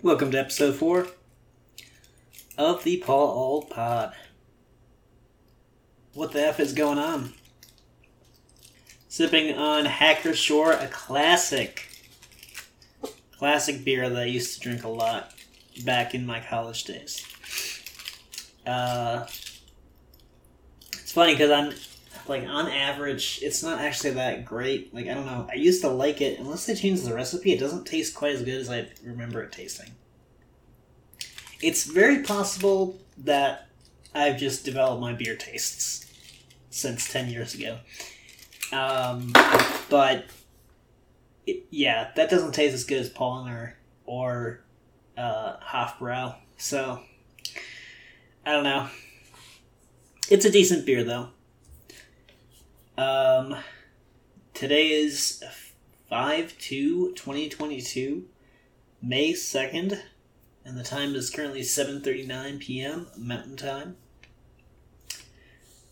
Welcome to episode four of the Paul Old Pod. What the F is going on? Sipping on Hacker-Pschorr, a classic. Classic beer that I used to drink a lot back in my college days. Uh, it's funny because I'm like on average, it's not actually that great. Like I don't know, I used to like it. Unless they change the recipe, it doesn't taste quite as good as I remember it tasting. It's very possible that I've just developed my beer tastes since ten years ago. Um, but it, yeah, that doesn't taste as good as Paulaner or uh, Hofbrau. So I don't know. It's a decent beer though. Um, today is 5 2 2022, May 2nd, and the time is currently 7.39 p.m. Mountain Time.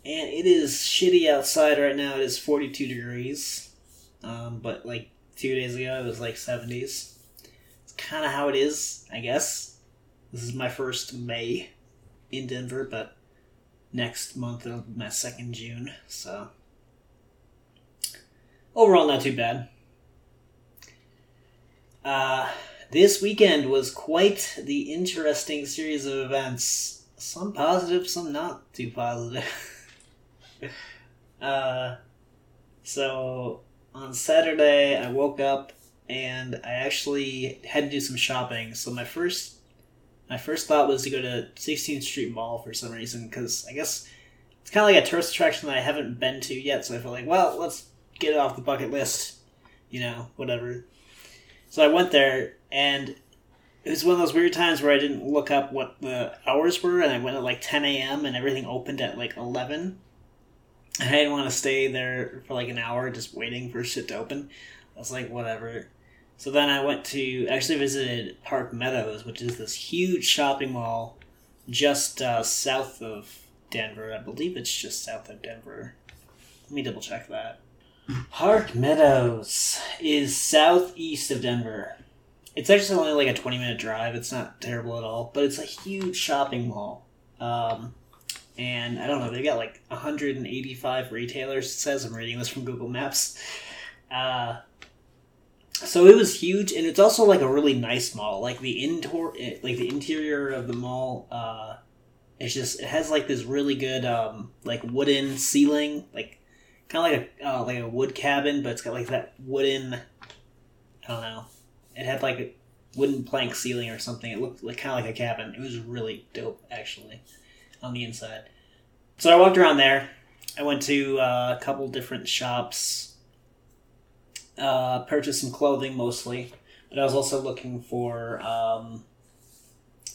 And it is shitty outside right now. It is 42 degrees. Um, but like two days ago, it was like 70s. It's kind of how it is, I guess. This is my first May in Denver, but next month it'll be my second June, so overall not too bad. Uh, this weekend was quite the interesting series of events. Some positive, some not too positive. uh, so on Saturday, I woke up and I actually had to do some shopping. So my first my first thought was to go to 16th Street Mall for some reason because I guess it's kind of like a tourist attraction that I haven't been to yet. So I felt like, well, let's get it off the bucket list, you know, whatever. So I went there, and it was one of those weird times where I didn't look up what the hours were, and I went at like 10 a.m. and everything opened at like 11. And I didn't want to stay there for like an hour just waiting for shit to open. I was like, whatever. So then I went to actually visited Park Meadows, which is this huge shopping mall just uh, south of Denver. I believe it's just south of Denver. Let me double check that. Park Meadows is southeast of Denver. It's actually only like a 20 minute drive. It's not terrible at all, but it's a huge shopping mall. Um, and I don't know, they got like 185 retailers, it says. I'm reading this from Google Maps. Uh, so it was huge, and it's also like a really nice mall. Like the indoor, like the interior of the mall, uh, it's just it has like this really good um, like wooden ceiling, like kind of like a uh, like a wood cabin, but it's got like that wooden. I don't know. It had like a wooden plank ceiling or something. It looked like kind of like a cabin. It was really dope, actually, on the inside. So I walked around there. I went to uh, a couple different shops. Uh, purchased some clothing mostly, but I was also looking for. Um,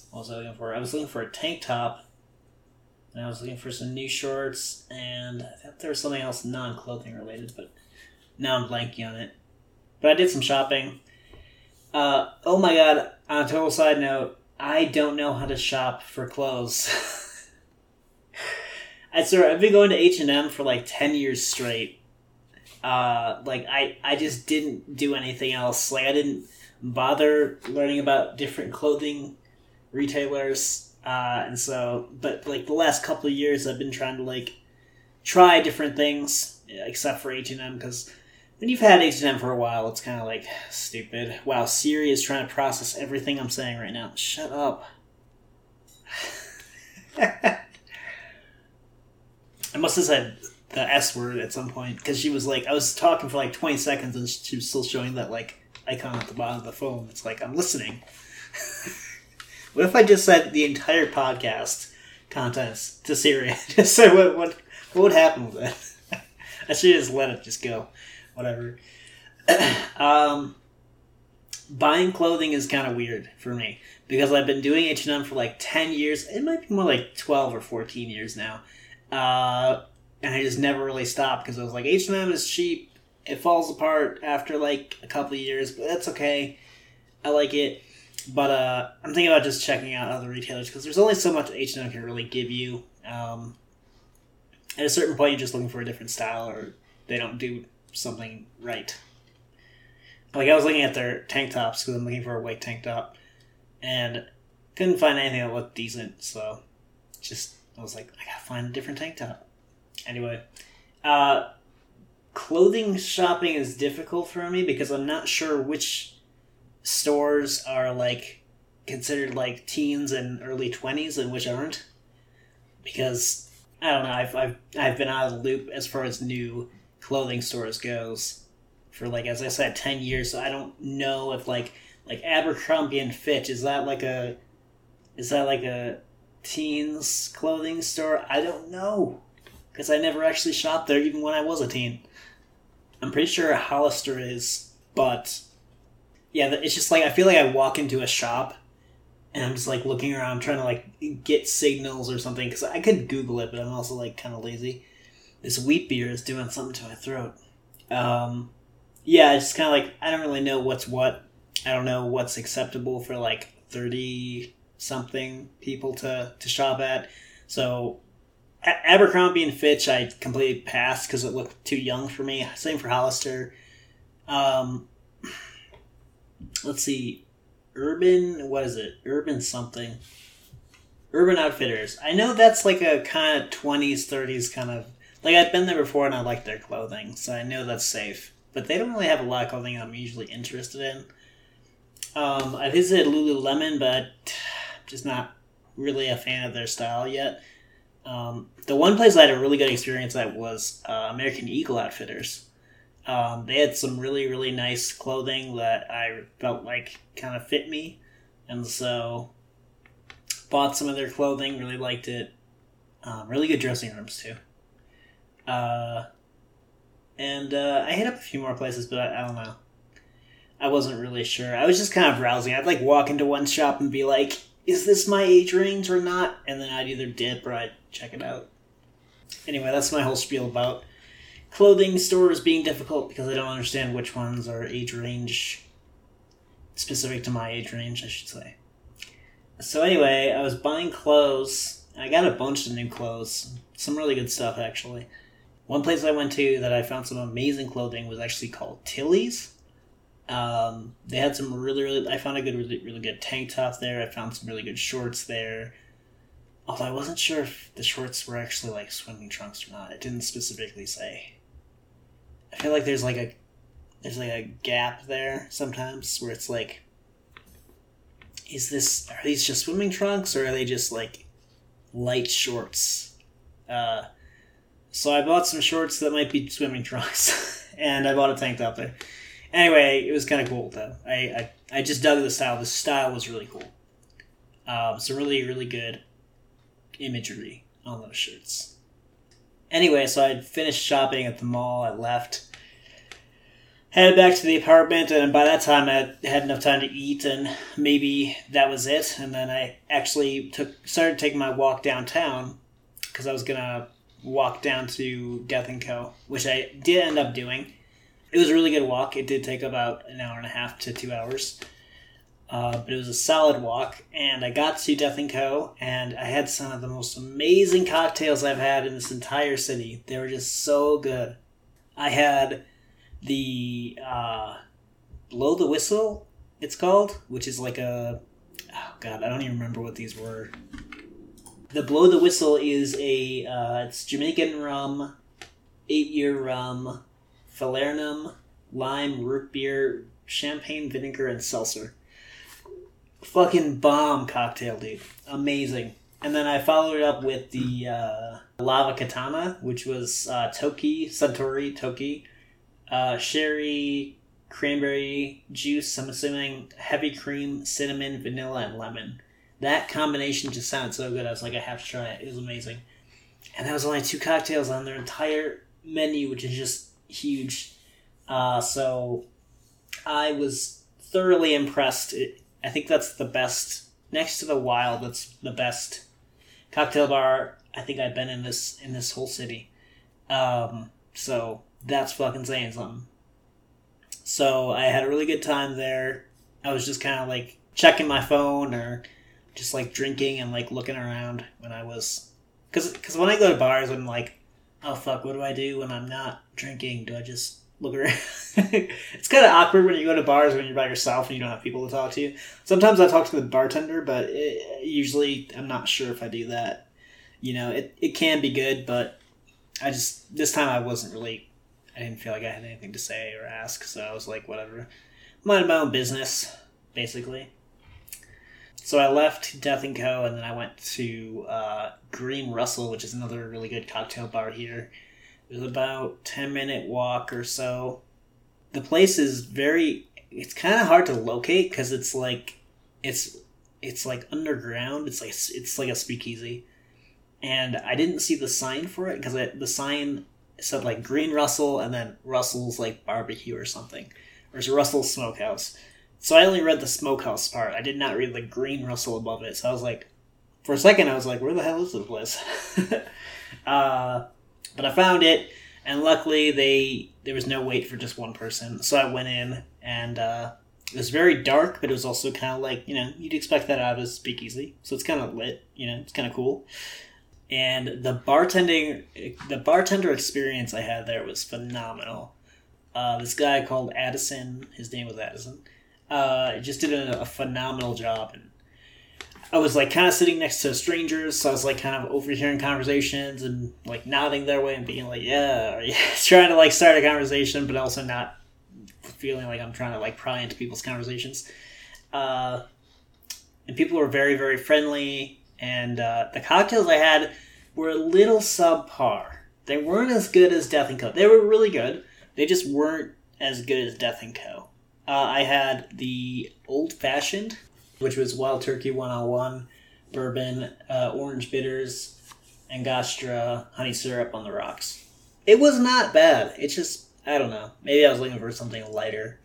what was I looking for? I was looking for a tank top and I was looking for some new shorts, and I thought there was something else non clothing related, but now I'm blanking on it. But I did some shopping. Uh, oh my god, on a total side note, I don't know how to shop for clothes. I swear, I've been going to H&M for like 10 years straight. Uh, like, I, I just didn't do anything else. Like, I didn't bother learning about different clothing retailers uh, and so, but like the last couple of years, I've been trying to like try different things, except for H and M, because when you've had H and M for a while, it's kind of like stupid. Wow, Siri is trying to process everything I'm saying right now. Shut up. I must have said the S word at some point because she was like, I was talking for like 20 seconds and she was still showing that like icon at the bottom of the phone. It's like I'm listening. What if I just said the entire podcast contents to Siri? just say what what what would happen with it? I should just let it just go. Whatever. um, buying clothing is kind of weird for me because I've been doing H and M for like ten years. It might be more like twelve or fourteen years now, uh, and I just never really stopped because I was like H and M is cheap. It falls apart after like a couple of years, but that's okay. I like it. But uh, I'm thinking about just checking out other retailers because there's only so much H and M can really give you. Um, at a certain point, you're just looking for a different style, or they don't do something right. Like I was looking at their tank tops because I'm looking for a white tank top, and couldn't find anything that looked decent. So just I was like, I gotta find a different tank top. Anyway, uh, clothing shopping is difficult for me because I'm not sure which stores are like considered like teens and early twenties and which aren't. Because I don't know, I've, I've I've been out of the loop as far as new clothing stores goes for like as I said ten years, so I don't know if like like Abercrombie and Fitch is that like a is that like a teens clothing store? I don't know because I never actually shopped there even when I was a teen. I'm pretty sure Hollister is, but yeah, it's just like I feel like I walk into a shop and I'm just like looking around trying to like get signals or something because I could Google it, but I'm also like kind of lazy. This wheat beer is doing something to my throat. Um, yeah, it's just kind of like I don't really know what's what. I don't know what's acceptable for like thirty something people to to shop at. So Abercrombie and Fitch, I completely passed because it looked too young for me. Same for Hollister. Um, let's see, Urban. What is it? Urban something. Urban Outfitters. I know that's like a kind of twenties, thirties kind of. Like I've been there before and I like their clothing, so I know that's safe. But they don't really have a lot of clothing I'm usually interested in. Um, I visited Lululemon, but just not really a fan of their style yet. Um, the one place I had a really good experience at was uh, American Eagle Outfitters. Um, they had some really really nice clothing that I felt like kind of fit me, and so bought some of their clothing. Really liked it. Um, really good dressing rooms too. Uh, and uh, I hit up a few more places, but I, I don't know. I wasn't really sure. I was just kind of browsing. I'd like walk into one shop and be like, "Is this my age range or not?" And then I'd either dip or I'd check it out. Anyway, that's my whole spiel about clothing stores being difficult because I don't understand which ones are age range specific to my age range, I should say. So anyway, I was buying clothes. I got a bunch of new clothes. Some really good stuff actually. One place I went to that I found some amazing clothing was actually called Tilly's. Um, they had some really, really. I found a good, really, really good tank top there. I found some really good shorts there. Although I wasn't sure if the shorts were actually like swimming trunks or not. It didn't specifically say. I feel like there's like a there's like a gap there sometimes where it's like is this are these just swimming trunks or are they just like light shorts? Uh, so I bought some shorts that might be swimming trunks, and I bought a tank top there. Anyway, it was kind of cool though. I, I I just dug the style. The style was really cool. Um, so really really good imagery on those shirts. Anyway, so I finished shopping at the mall. I left, headed back to the apartment, and by that time I had enough time to eat, and maybe that was it. And then I actually took started taking my walk downtown because I was gonna walk down to Death and Co, which I did end up doing. It was a really good walk. It did take about an hour and a half to two hours. Uh, but it was a solid walk, and I got to Death and Co. and I had some of the most amazing cocktails I've had in this entire city. They were just so good. I had the uh, blow the whistle. It's called, which is like a oh god, I don't even remember what these were. The blow the whistle is a uh, it's Jamaican rum, eight year rum, falernum, lime, root beer, champagne vinegar, and seltzer fucking bomb cocktail, dude. Amazing. And then I followed it up with the uh, Lava Katana, which was uh, Toki, Suntory Toki, uh, sherry, cranberry juice, I'm assuming heavy cream, cinnamon, vanilla, and lemon. That combination just sounded so good. I was like, I have to try it. It was amazing. And that was only two cocktails on their entire menu, which is just huge. Uh, so I was thoroughly impressed. It, I think that's the best next to the Wild. That's the best cocktail bar I think I've been in this in this whole city. Um, so that's fucking saying something. So I had a really good time there. I was just kind of like checking my phone or just like drinking and like looking around when I was, because because when I go to bars I'm like, oh fuck, what do I do when I'm not drinking? Do I just look around. it's kind of awkward when you go to bars when you're by yourself and you don't have people to talk to. Sometimes I talk to the bartender, but it, usually I'm not sure if I do that. You know, it, it can be good, but I just this time I wasn't really. I didn't feel like I had anything to say or ask, so I was like, whatever, mind my own business, basically. So I left Death and Co. and then I went to uh, Green Russell, which is another really good cocktail bar here. It about ten minute walk or so. The place is very. It's kind of hard to locate because it's like it's it's like underground. It's like it's like a speakeasy, and I didn't see the sign for it because the sign said like Green Russell and then Russell's like barbecue or something, or Russell's Smokehouse. So I only read the Smokehouse part. I did not read the Green Russell above it. So I was like, for a second, I was like, where the hell is this place? uh, but I found it, and luckily they there was no wait for just one person. So I went in, and uh, it was very dark, but it was also kind of like you know you'd expect that out of a speakeasy. So it's kind of lit, you know, it's kind of cool. And the bartending, the bartender experience I had there was phenomenal. Uh, this guy called Addison, his name was Addison, uh, just did a, a phenomenal job. And I was like kind of sitting next to strangers, so I was like kind of overhearing conversations and like nodding their way and being like, yeah, trying to like start a conversation, but also not feeling like I'm trying to like pry into people's conversations. Uh, and people were very, very friendly, and uh, the cocktails I had were a little subpar. They weren't as good as Death and Co. They were really good. They just weren't as good as Death and Co. Uh, I had the old fashioned, which was Wild Turkey 101, bourbon, uh, orange bitters, Angostura, honey syrup on the rocks. It was not bad. It's just, I don't know. Maybe I was looking for something lighter.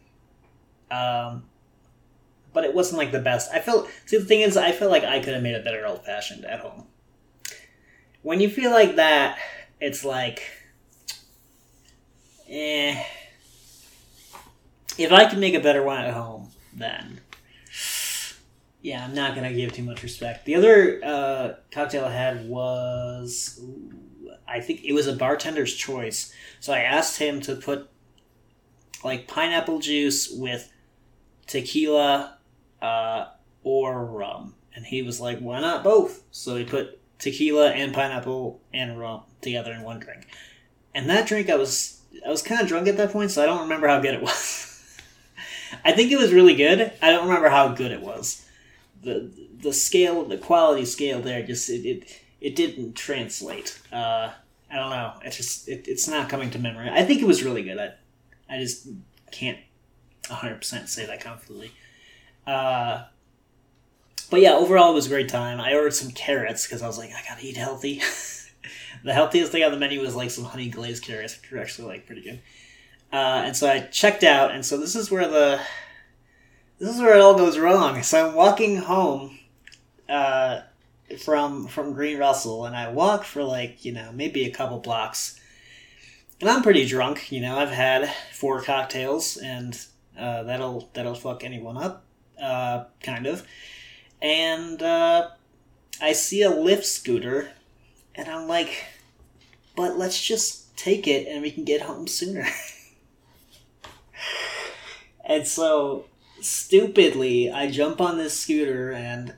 Um, but it wasn't like the best. I felt, see, the thing is, I feel like I could have made a better old fashioned at home. When you feel like that, it's like, eh. If I could make a better one at home, then yeah, I'm not gonna give too much respect. The other uh, cocktail I had was, I think it was a bartender's choice. So I asked him to put like pineapple juice with tequila uh, or rum, and he was like, "Why not both?" So he put tequila and pineapple and rum together in one drink. And that drink, I was I was kind of drunk at that point, so I don't remember how good it was. I think it was really good. I don't remember how good it was the the scale, the quality scale there, just it it, it didn't translate. Uh, I don't know. It's just it, it's not coming to memory. I think it was really good. I I just can't hundred percent say that confidently. Uh, but yeah, overall it was a great time. I ordered some carrots because I was like, I gotta eat healthy. the healthiest thing on the menu was like some honey glazed carrots, which were actually like pretty good. Uh, and so I checked out, and so this is where the this is where it all goes wrong. So I'm walking home uh, from from Green Russell, and I walk for like you know maybe a couple blocks, and I'm pretty drunk. You know, I've had four cocktails, and uh, that'll that'll fuck anyone up, uh, kind of. And uh, I see a Lyft scooter, and I'm like, but let's just take it, and we can get home sooner. and so stupidly, I jump on this scooter and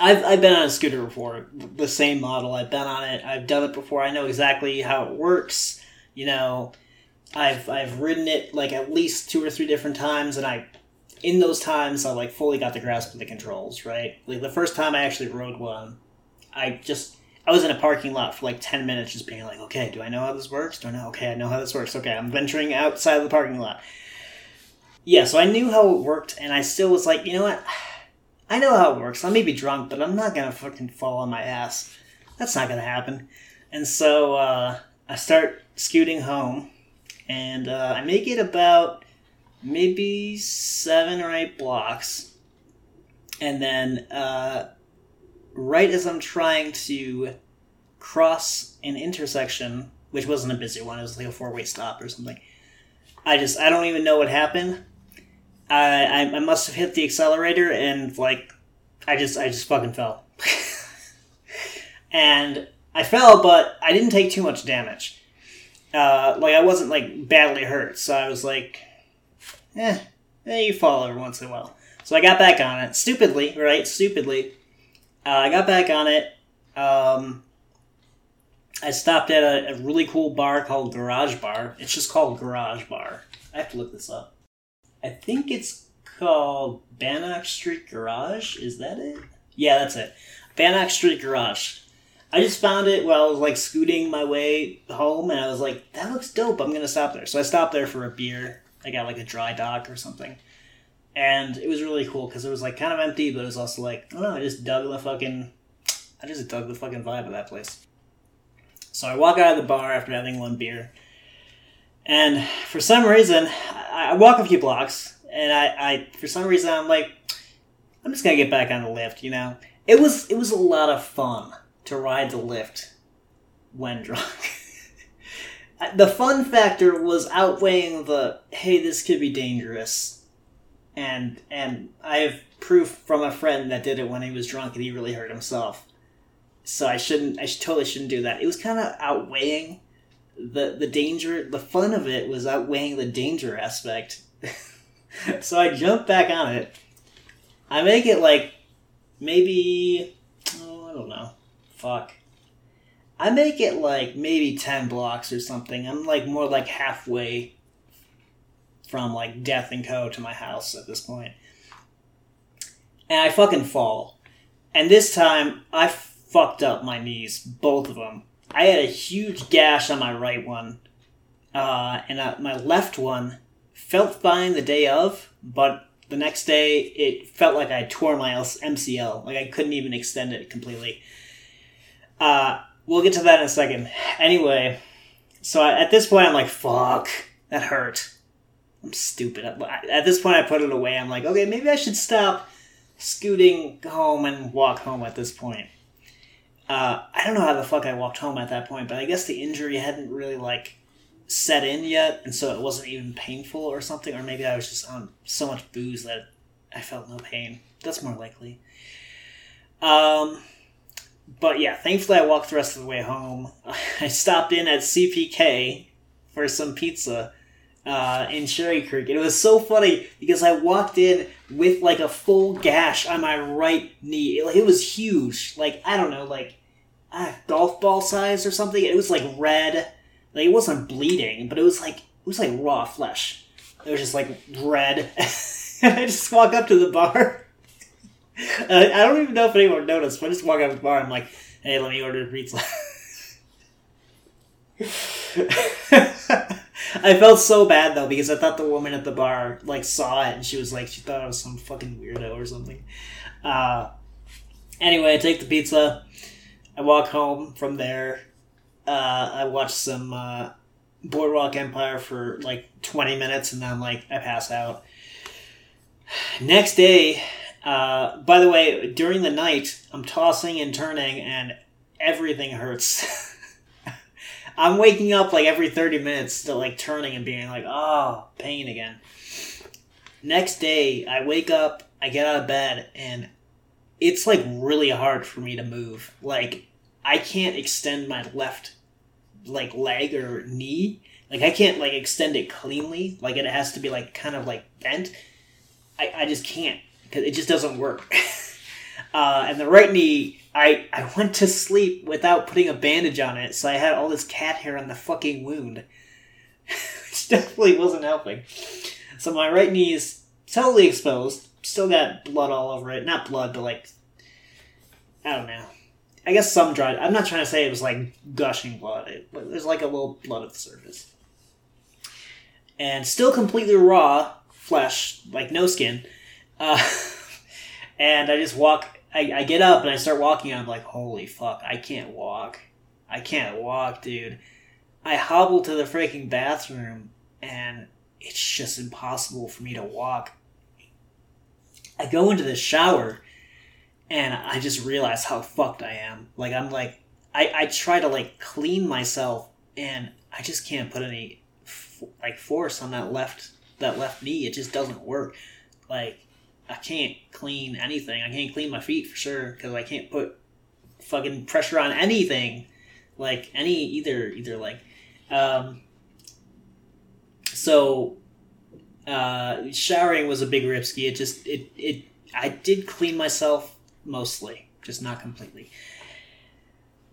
I've, I've been on a scooter before, the same model. I've been on it. I've done it before. I know exactly how it works. You know, I've I've ridden it like at least two or three different times, and I, in those times, I like fully got the grasp of the controls. Right, like the first time I actually rode one, I just I was in a parking lot for like ten minutes, just being like, okay, do I know how this works? Do I know? Okay, I know how this works. Okay, I'm venturing outside of the parking lot yeah, so I knew how it worked, and I still was like, you know what? I know how it works. I may be drunk, but I'm not gonna fucking fall on my ass. That's not gonna happen. And so uh, I start scooting home, and uh, I make it about maybe seven or eight blocks, and then uh, right as I'm trying to cross an intersection, which wasn't a busy one, it was like a four way stop or something. I just I don't even know what happened. I, I must have hit the accelerator and like I just I just fucking fell. and I fell, but I didn't take too much damage. uh, like I wasn't like badly hurt, so I was like, eh, eh, you fall every once in a while. So I got back on it stupidly, right? Stupidly, uh, I got back on it. Um, I stopped at a, a really cool bar called Garage Bar. It's just called Garage Bar. I have to look this up. I think it's called Bannock Street Garage. Is that it? Yeah, that's it. Bannock Street Garage. I just found it while I was like scooting my way home, and I was like, "That looks dope. I'm gonna stop there." So I stopped there for a beer. I got like a dry dock or something, and it was really cool because it was like kind of empty, but it was also like I don't know. I just dug the fucking, I just dug the fucking vibe of that place. So I walk out of the bar after having one beer, and for some reason, I, walk a few blocks, and I, I for some reason I'm like, I'm just gonna get back on the Lyft. You know, it was it was a lot of fun to ride the Lyft when drunk. the fun factor was outweighing the hey, this could be dangerous, and and I have proof from a friend that did it when he was drunk and he really hurt himself. So I shouldn't. I totally shouldn't do that. It was kind of outweighing the the danger. The fun of it was outweighing the danger aspect. so I jumped back on it. I make it like maybe oh, I don't know fuck. I make it like maybe 10 blocks or something. I'm like more like halfway from like Death and Co. to my house at this point. And I fucking fall. And this time, I fucked up my knees, both of them. I had a huge gash on my right one, uh, and uh, my left one felt fine the day of, but the next day it felt like I tore my MCL. Like I couldn't even extend it completely. Uh, we'll get to that in a second. Anyway, so I, at this point, I'm like, fuck, that hurt. I'm stupid. At this point, I put it away. I'm like, okay, maybe I should stop scooting home and walk home at this point. Uh, I don't know how the fuck I walked home at that point, but I guess the injury hadn't really like set in yet, and so it wasn't even painful or something. Or maybe I was just on so much booze that I felt no pain. That's more likely. Um, but yeah, thankfully I walked the rest of the way home. I stopped in at CPK for some pizza uh, in Cherry Creek. And it was so funny because I walked in with like a full gash on my right knee. It, it was huge. Like, I don't know, like uh, golf ball size or something. It was like red. Like, it wasn't bleeding, but it was like, it was like raw flesh. It was just like red. And I just walk up to the bar. Uh, I don't even know if anyone noticed, but I just walk up to the bar. I'm like, "Hey, let me order a pizza." I felt so bad though because I thought the woman at the bar like saw it and she was like she thought I was some fucking weirdo or something. Uh, anyway, I take the pizza. I walk home from there. Uh, I watch some uh, Boardwalk Empire for like twenty minutes and then like I pass out. Next day, uh, by the way, during the night, I'm tossing and turning, and everything hurts. I'm waking up like every 30 minutes to like turning and being like, oh, pain again. Next day, I wake up, I get out of bed, and it's like really hard for me to move. Like, I can't extend my left like leg or knee. Like I can't like extend it cleanly. Like it has to be like kind of like bent. I, I just can't because it just doesn't work. uh, and the right knee, I I went to sleep without putting a bandage on it, so I had all this cat hair on the fucking wound, which definitely wasn't helping. So my right knee is totally exposed. Still got blood all over it. Not blood, but like I don't know. I guess some dried. I'm not trying to say it was like gushing blood. It, there's like a little blood at the surface, and still completely raw flesh, like no skin. Uh, and I just walk. I, I get up and I start walking. And I'm like, holy fuck! I can't walk. I can't walk, dude. I hobble to the freaking bathroom, and it's just impossible for me to walk. I go into the shower, and I just realize how fucked I am. Like I'm like, I I try to like clean myself, and I just can't put any like force on that left that left knee. It just doesn't work. Like I can't clean anything. I can't clean my feet for sure because I can't put fucking pressure on anything, like any either either like Um, so uh, showering was a big ripsky. It just it it I did clean myself mostly, just not completely.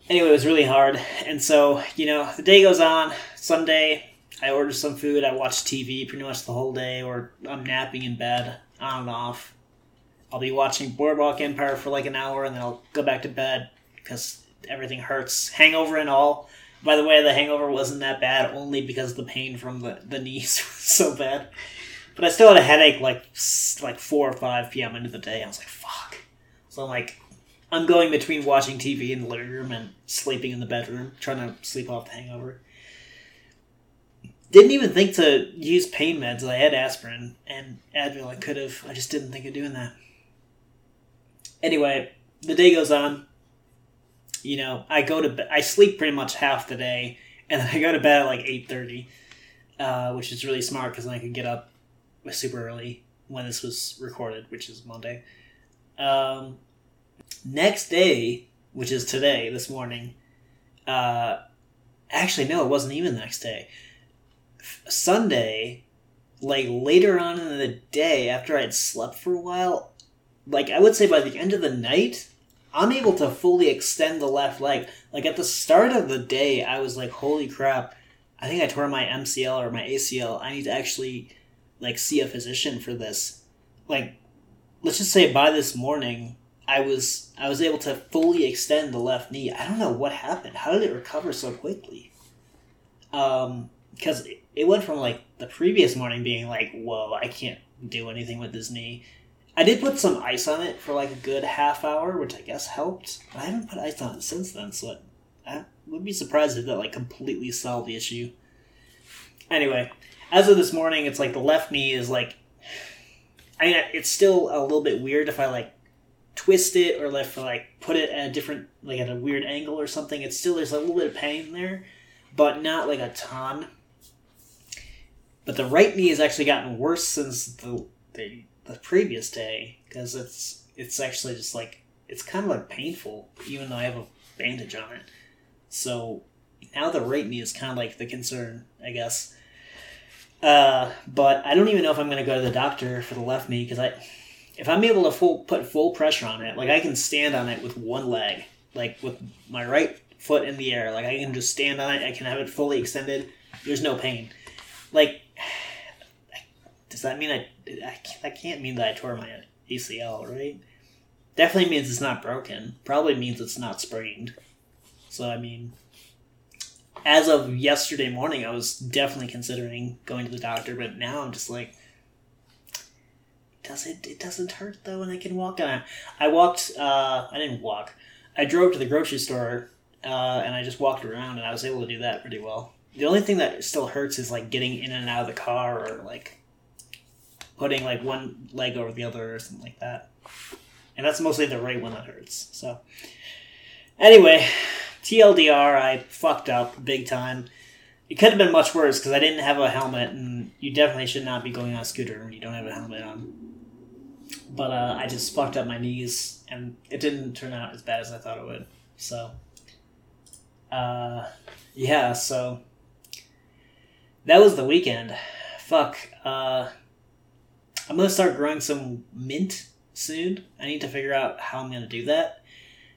Anyway, it was really hard, and so you know the day goes on. Sunday, I order some food. I watch TV pretty much the whole day, or I'm napping in bed on and off. I'll be watching Boardwalk Empire for like an hour, and then I'll go back to bed because everything hurts, hangover and all. By the way, the hangover wasn't that bad, only because the pain from the, the knees was so bad. But I still had a headache like like four or five p.m. into the day. I was like, "Fuck!" So I'm like, I'm going between watching TV in the living room and sleeping in the bedroom, trying to sleep off the hangover. Didn't even think to use pain meds. I had aspirin and Advil. I could have. I just didn't think of doing that. Anyway, the day goes on you know, I go to bed, I sleep pretty much half the day, and then I go to bed at like eight thirty, uh, which is really smart because I can get up super early when this was recorded, which is Monday. Um, next day, which is today, this morning. Uh, actually, no, it wasn't even the next day. Sunday, like later on in the day, after I'd slept for a while, like I would say by the end of the night, I'm able to fully extend the left leg. Like at the start of the day, I was like, holy crap, I think I tore my MCL or my ACL. I need to actually like see a physician for this. Like, let's just say by this morning, I was I was able to fully extend the left knee. I don't know what happened. How did it recover so quickly? Um, because it, went from like the previous morning being like, whoa, I can't do anything with this knee I did put some ice on it for like a good half hour, which I guess helped. But I haven't put ice on it since then, so it, I would be surprised if that like completely solved the issue. Anyway, as of this morning, it's like the left knee is like. I mean, it's still a little bit weird if I like twist it or if I like put it at a different like at a weird angle or something. It's still there's a little bit of pain there, but not like a ton. But the right knee has actually gotten worse since the the the previous day because it's it's actually just like it's kind of like painful even though I have a bandage on it. So now the right knee is kind of like the concern, I guess. Uh, but I don't even know if I'm going to go to the doctor for the left knee because I, if I'm able to full put full pressure on it, like I can stand on it with one leg, like with my right foot in the air, like I can just stand on it. I can have it fully extended. There's no pain. Like does that mean I, I that can't mean that I tore my ACL, right? Definitely means it's not broken. Probably means it's not sprained. So I mean, as of yesterday morning, I was definitely considering going to the doctor, but now I'm just like, does it? It doesn't hurt though, and I can walk on. I walked. Uh, I didn't walk. I drove to the grocery store, uh, and I just walked around, and I was able to do that pretty well. The only thing that still hurts is like getting in and out of the car, or like putting like one leg over the other or something like that. And that's mostly the right one that hurts. So, anyway, TLDR, I fucked up big time. It could have been much worse because I didn't have a helmet, and you definitely should not be going on a scooter when you don't have a helmet on. But uh, I just fucked up my knees, and it didn't turn out as bad as I thought it would. So, uh, yeah, so that was the weekend. Fuck. Uh, I'm gonna start growing some mint soon. I need to figure out how I'm gonna do that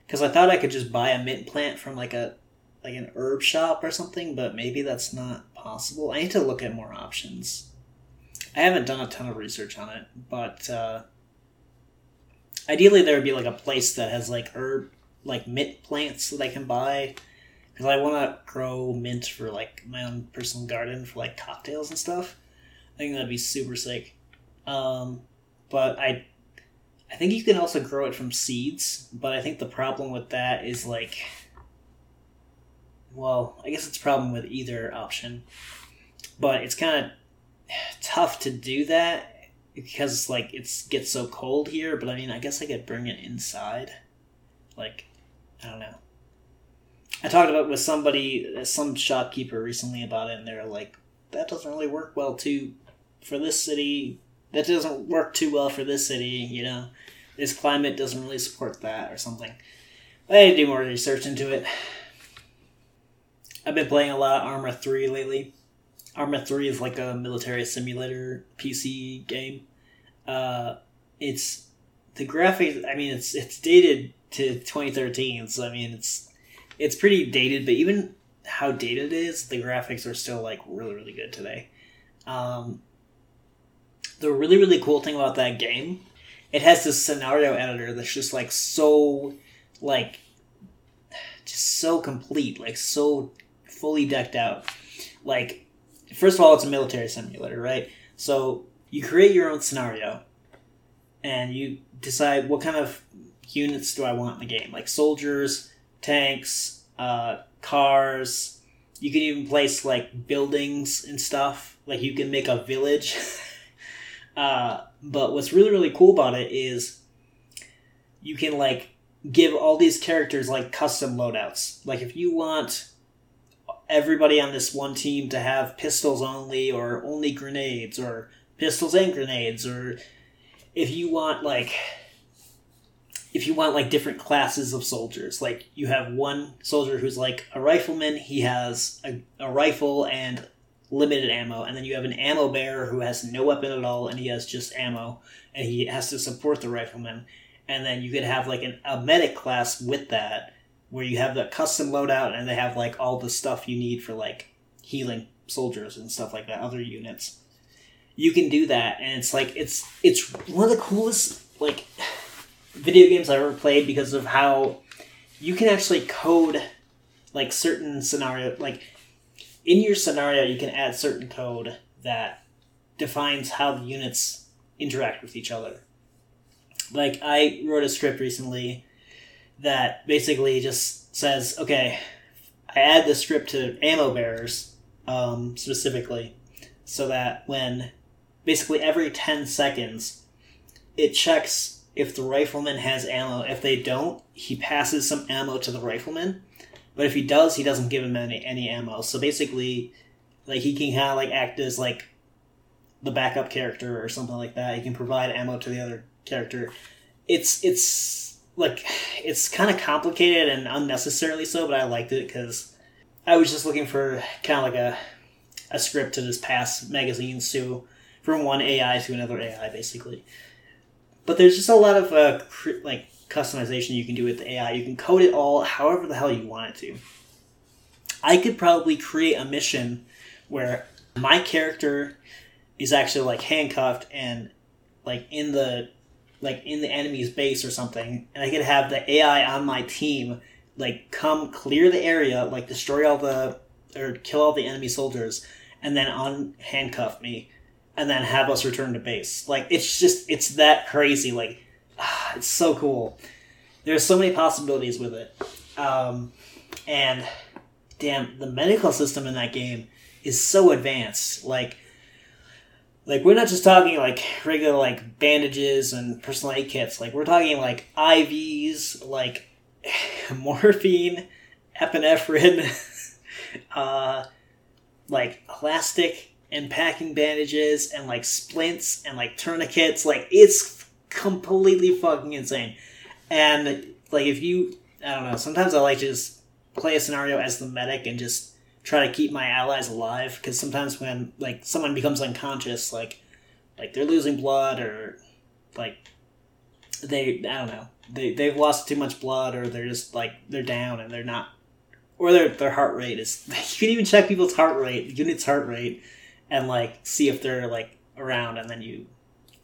because I thought I could just buy a mint plant from like a like an herb shop or something, but maybe that's not possible. I need to look at more options. I haven't done a ton of research on it, but uh, ideally there would be like a place that has like herb like mint plants that I can buy because I want to grow mint for like my own personal garden for like cocktails and stuff. I think that'd be super sick. Um, but I, I think you can also grow it from seeds. But I think the problem with that is like, well, I guess it's a problem with either option. But it's kind of tough to do that because like it's gets so cold here. But I mean, I guess I could bring it inside. Like, I don't know. I talked about with somebody, some shopkeeper recently about it, and they're like, "That doesn't really work well too for this city that doesn't work too well for this city, you know. This climate doesn't really support that or something. I need to do more research into it. I've been playing a lot of Arma 3 lately. Arma 3 is like a military simulator PC game. Uh, it's the graphics. I mean, it's it's dated to 2013, so I mean, it's it's pretty dated. But even how dated it is, the graphics are still like really really good today. Um, the really really cool thing about that game, it has this scenario editor that's just like so like just so complete, like so fully decked out. Like first of all, it's a military simulator, right? So you create your own scenario and you decide what kind of units do I want in the game, like soldiers, tanks, uh, cars. You can even place like buildings and stuff. Like you can make a village. uh, but what's really really cool about it is you can like give all these characters like custom loadouts. Like if you want everybody on this one team to have pistols only or only grenades or pistols and grenades or if you want like if you want like different classes of soldiers like you have one soldier who's like a rifleman he has a, a rifle and limited ammo and then you have an ammo bearer who has no weapon at all and he has just ammo and he has to support the rifleman. And then you could have like an, a medic class with that where you have the custom loadout and they have like all the stuff you need for like healing soldiers and stuff like that other units. You can do that and it's like it's it's one of the coolest like video games i've ever played because of how you can actually code like certain scenario like in your scenario you can add certain code that defines how the units interact with each other like i wrote a script recently that basically just says okay i add the script to ammo bearers um, specifically so that when basically every 10 seconds, it checks if the rifleman has ammo. If they don't, he passes some ammo to the rifleman. But if he does, he doesn't give him any, any ammo. So basically, like he can kind of like act as like the backup character or something like that. He can provide ammo to the other character. It's it's like it's kind of complicated and unnecessarily so, but I liked it because I was just looking for kind of like a a script to just pass magazines to from one AI to another AI, basically. But there's just a lot of uh, like customization you can do with the AI. You can code it all however the hell you want it to. I could probably create a mission where my character is actually like handcuffed and like in the like in the enemy's base or something, and I could have the AI on my team like come clear the area, like destroy all the or kill all the enemy soldiers, and then unhandcuff me and then have us return to base. Like it's just it's that crazy. Like it's so cool. There's so many possibilities with it, um, and damn, the medical system in that game is so advanced. Like like we're not just talking like regular like bandages and personal aid kits. Like we're talking like IVs, like morphine, epinephrine, uh, like elastic and packing bandages and like splints and like tourniquets. Like it's completely fucking insane. And like if you, I don't know, sometimes I like to just play a scenario as the medic and just try to keep my allies alive because sometimes when like someone becomes unconscious, like like they're losing blood or like they I don't know they they've lost too much blood or they're just like they're down and they're not or their their heart rate is you can even check people's heart rate unit's heart rate and like see if they're like around, and then you,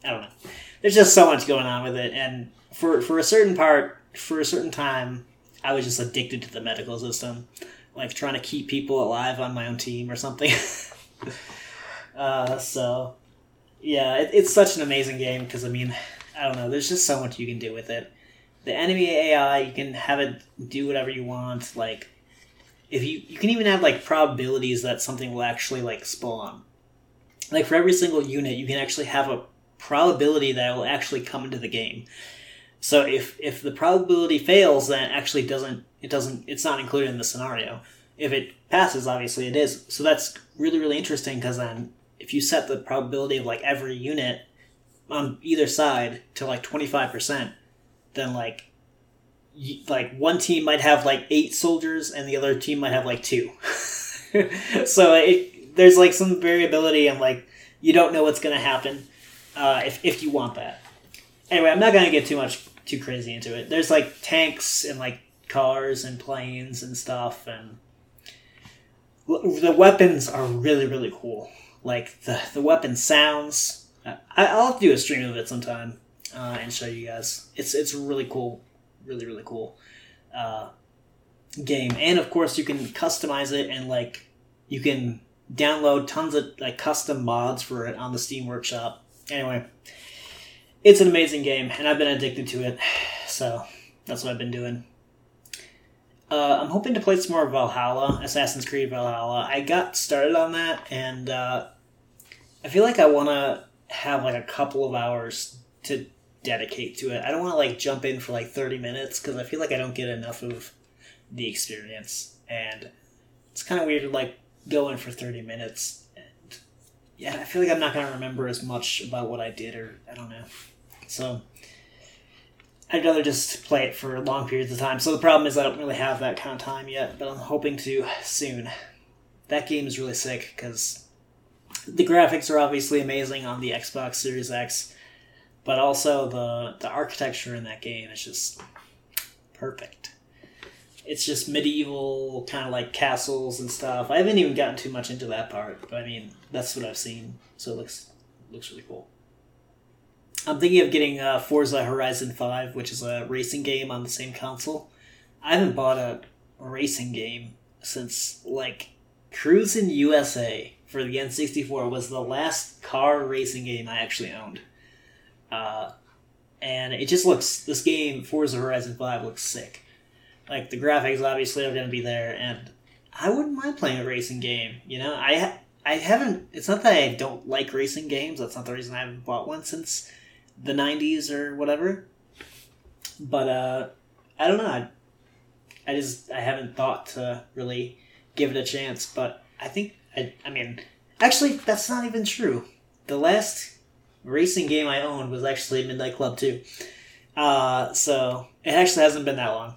I don't know. There's just so much going on with it, and for for a certain part, for a certain time, I was just addicted to the medical system, like trying to keep people alive on my own team or something. uh, so, yeah, it, it's such an amazing game because I mean, I don't know. There's just so much you can do with it. The enemy AI, you can have it do whatever you want. Like, if you you can even have like probabilities that something will actually like spawn like for every single unit, you can actually have a probability that it will actually come into the game. So if if the probability fails, then it actually doesn't it doesn't it's not included in the scenario. If it passes, obviously it is. So that's really really interesting because then if you set the probability of like every unit on either side to like twenty five percent, then like like one team might have like eight soldiers and the other team might have like two. so it there's like some variability and like you don't know what's gonna happen uh, if if you want that. Anyway, I'm not gonna get too much too crazy into it. There's like tanks and like cars and planes and stuff and the weapons are really really cool. Like the the weapon sounds. I, I'll have to do a stream of it sometime uh, and show you guys. It's it's really cool, really really cool uh, game. And of course, you can customize it and like you can download tons of like custom mods for it on the Steam Workshop. Anyway, it's an amazing game, and I've been addicted to it. So that's what I've been doing. Uh, I'm hoping to play some more Valhalla, Assassin's Creed Valhalla. I got started on that, and uh, I feel like I want to have like a couple of hours to dedicate to it. I don't want to like jump in for like 30 minutes because I feel like I don't get enough of the experience, and it's kind of weird to like go in for 30 minutes. Yeah, I feel like I'm not to remember as much about what I did, or I don't know. So I'd rather just play it for long periods of time. So the problem is I don't really have that kind of time yet, but I'm hoping to soon. That game is really sick because the graphics are obviously amazing on the Xbox Series X, but also the the architecture in that game is just perfect. It's just medieval kind of like castles and stuff. I haven't even gotten too much into that part, but I mean that's what I've seen, so it looks looks really cool. I'm thinking of getting uh, Forza Horizon 5, which is a racing game on the same console. I haven't bought a racing game since, like, Cruis'n USA for the N64 was the last car racing game I actually owned. Uh, and it just looks, this game, Forza Horizon 5, looks sick. Like, the graphics obviously are going to be there, and I wouldn't mind playing a racing game, you know? I, I haven't, it's not that I don't like racing games, that's not the reason I haven't bought one since the 90s or whatever. But uh, I don't know. I, I just I haven't thought to really give it a chance. But I think I, I mean, actually, that's not even true. The last racing game I owned was actually Midnight Club 2. Uh, so it actually hasn't been that long.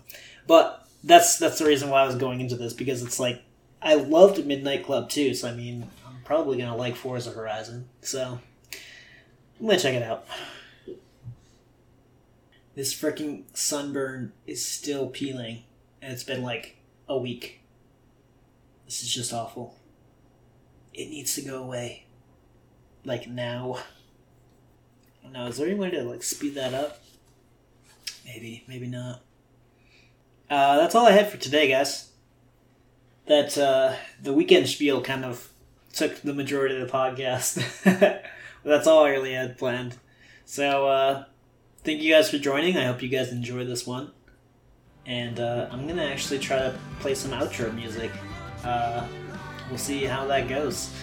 But that's that's the reason why I was going into this because it's like I loved Midnight Club 2, So I mean, I'm probably gonna like Forza Horizon. So I'm gonna check it out. This freaking sunburn is still peeling, and it's been like a week. This is just awful. It needs to go away. Like now. Now, is there any way to like speed that up? Maybe, maybe not. Uh, that's all I had for today, guys. That uh, the weekend spiel kind of took the majority of the podcast. that's all I really had planned. So, uh, thank you guys for joining. I hope you guys enjoy this one. And uh, I'm gonna actually try to play some outro music. Uh, we'll see how that goes.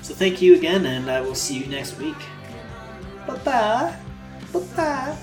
So thank you again, and I will see you next week. Bye bye. Bye bye.